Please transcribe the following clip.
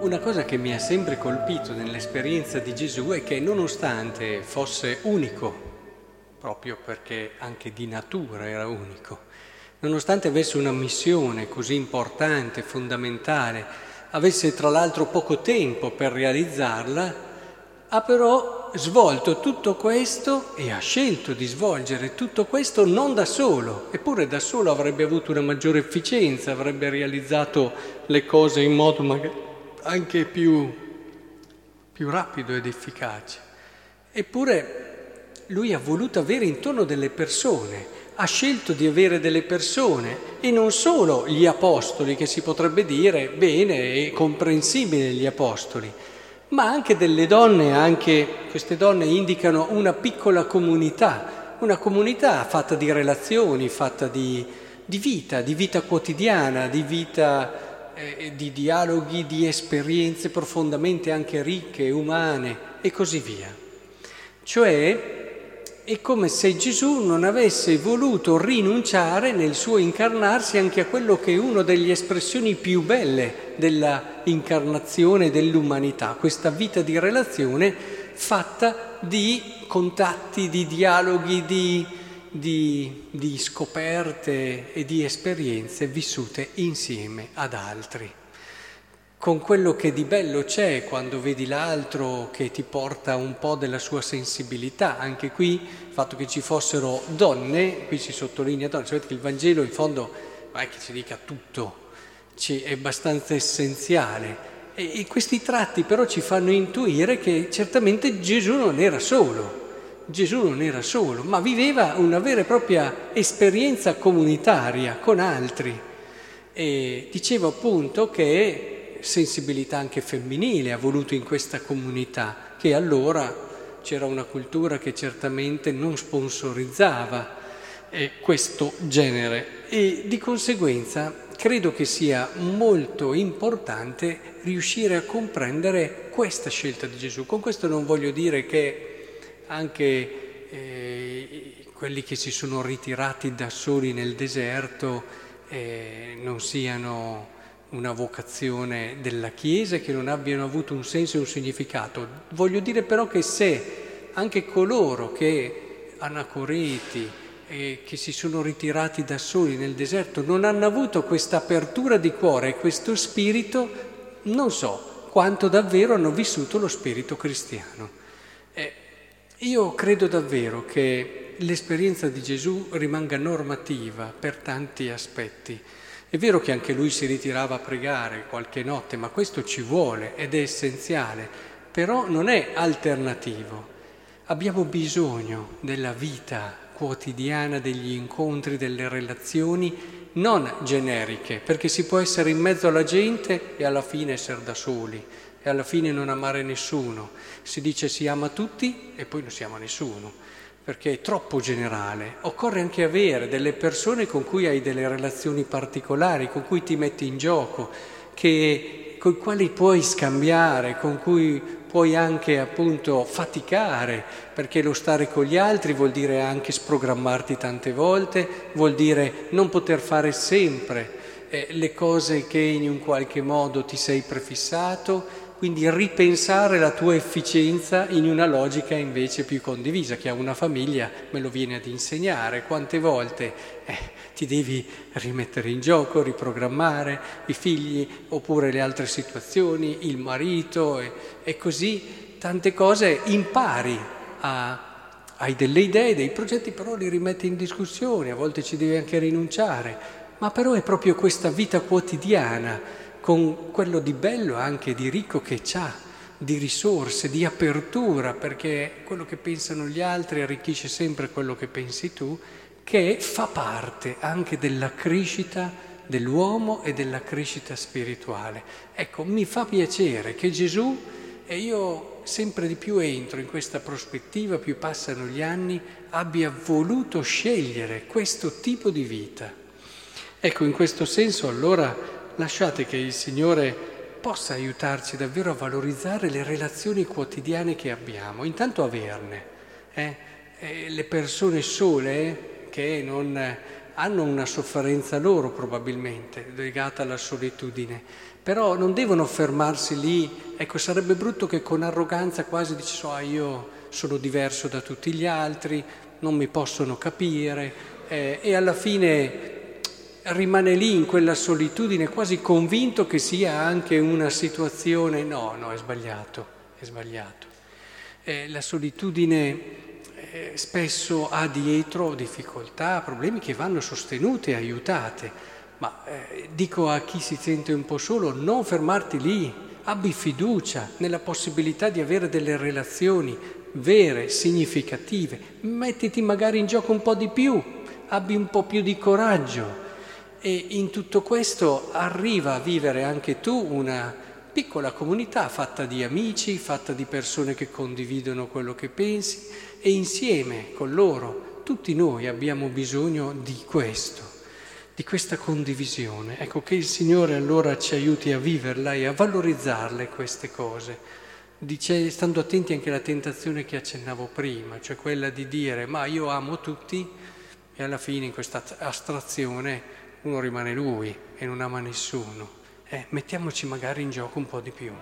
Una cosa che mi ha sempre colpito nell'esperienza di Gesù è che nonostante fosse unico, proprio perché anche di natura era unico, nonostante avesse una missione così importante, fondamentale, avesse tra l'altro poco tempo per realizzarla, ha però svolto tutto questo e ha scelto di svolgere tutto questo non da solo, eppure da solo avrebbe avuto una maggiore efficienza, avrebbe realizzato le cose in modo anche più, più rapido ed efficace. Eppure lui ha voluto avere intorno delle persone, ha scelto di avere delle persone e non solo gli apostoli, che si potrebbe dire bene e comprensibile gli apostoli, ma anche delle donne, anche queste donne indicano una piccola comunità, una comunità fatta di relazioni, fatta di, di vita, di vita quotidiana, di vita eh, di dialoghi, di esperienze profondamente anche ricche, umane e così via. Cioè è come se Gesù non avesse voluto rinunciare nel suo incarnarsi anche a quello che è una delle espressioni più belle della incarnazione dell'umanità, questa vita di relazione fatta di contatti, di dialoghi, di di, di scoperte e di esperienze vissute insieme ad altri con quello che di bello c'è quando vedi l'altro che ti porta un po' della sua sensibilità. Anche qui il fatto che ci fossero donne, qui si sottolinea donne, sapete che il Vangelo in fondo non è che ci dica tutto, è abbastanza essenziale. E, e questi tratti però ci fanno intuire che certamente Gesù non era solo, Gesù non era solo, ma viveva una vera e propria esperienza comunitaria con altri. E dicevo appunto che sensibilità anche femminile ha voluto in questa comunità, che allora c'era una cultura che certamente non sponsorizzava eh, questo genere e di conseguenza credo che sia molto importante riuscire a comprendere questa scelta di Gesù. Con questo non voglio dire che anche eh, quelli che si sono ritirati da soli nel deserto eh, non siano una vocazione della Chiesa, che non abbiano avuto un senso e un significato. Voglio dire però che se anche coloro che anacoreti, eh, che si sono ritirati da soli nel deserto, non hanno avuto questa apertura di cuore e questo spirito, non so quanto davvero hanno vissuto lo spirito cristiano. Eh, io credo davvero che l'esperienza di Gesù rimanga normativa per tanti aspetti. È vero che anche lui si ritirava a pregare qualche notte, ma questo ci vuole ed è essenziale, però non è alternativo. Abbiamo bisogno della vita quotidiana, degli incontri, delle relazioni non generiche, perché si può essere in mezzo alla gente e alla fine essere da soli e alla fine non amare nessuno. Si dice si ama tutti e poi non si ama nessuno, perché è troppo generale. Occorre anche avere delle persone con cui hai delle relazioni particolari, con cui ti metti in gioco, che, con quali puoi scambiare, con cui puoi anche appunto faticare, perché lo stare con gli altri vuol dire anche sprogrammarti tante volte, vuol dire non poter fare sempre eh, le cose che in un qualche modo ti sei prefissato, quindi ripensare la tua efficienza in una logica invece più condivisa, che a una famiglia me lo viene ad insegnare, quante volte eh, ti devi rimettere in gioco, riprogrammare i figli oppure le altre situazioni, il marito e, e così tante cose impari a, hai delle idee, dei progetti, però li rimetti in discussione, a volte ci devi anche rinunciare, ma però è proprio questa vita quotidiana con quello di bello anche di ricco che c'ha, di risorse, di apertura, perché quello che pensano gli altri arricchisce sempre quello che pensi tu, che fa parte anche della crescita dell'uomo e della crescita spirituale. Ecco, mi fa piacere che Gesù, e io sempre di più entro in questa prospettiva, più passano gli anni, abbia voluto scegliere questo tipo di vita. Ecco, in questo senso allora lasciate che il Signore possa aiutarci davvero a valorizzare le relazioni quotidiane che abbiamo, intanto averne. Eh? Eh, le persone sole che non hanno una sofferenza loro probabilmente legata alla solitudine, però non devono fermarsi lì, ecco sarebbe brutto che con arroganza quasi dici ah, io sono diverso da tutti gli altri, non mi possono capire eh, e alla fine rimane lì in quella solitudine quasi convinto che sia anche una situazione, no, no, è sbagliato, è sbagliato. Eh, la solitudine eh, spesso ha dietro difficoltà, problemi che vanno sostenute, aiutate, ma eh, dico a chi si sente un po' solo, non fermarti lì, abbi fiducia nella possibilità di avere delle relazioni vere, significative, mettiti magari in gioco un po' di più, abbi un po' più di coraggio e in tutto questo arriva a vivere anche tu una piccola comunità fatta di amici, fatta di persone che condividono quello che pensi e insieme con loro tutti noi abbiamo bisogno di questo, di questa condivisione. Ecco che il Signore allora ci aiuti a viverla e a valorizzarle queste cose, Dice, stando attenti anche alla tentazione che accennavo prima, cioè quella di dire ma io amo tutti e alla fine in questa astrazione uno rimane lui e non ama nessuno. Eh, mettiamoci magari in gioco un po' di più.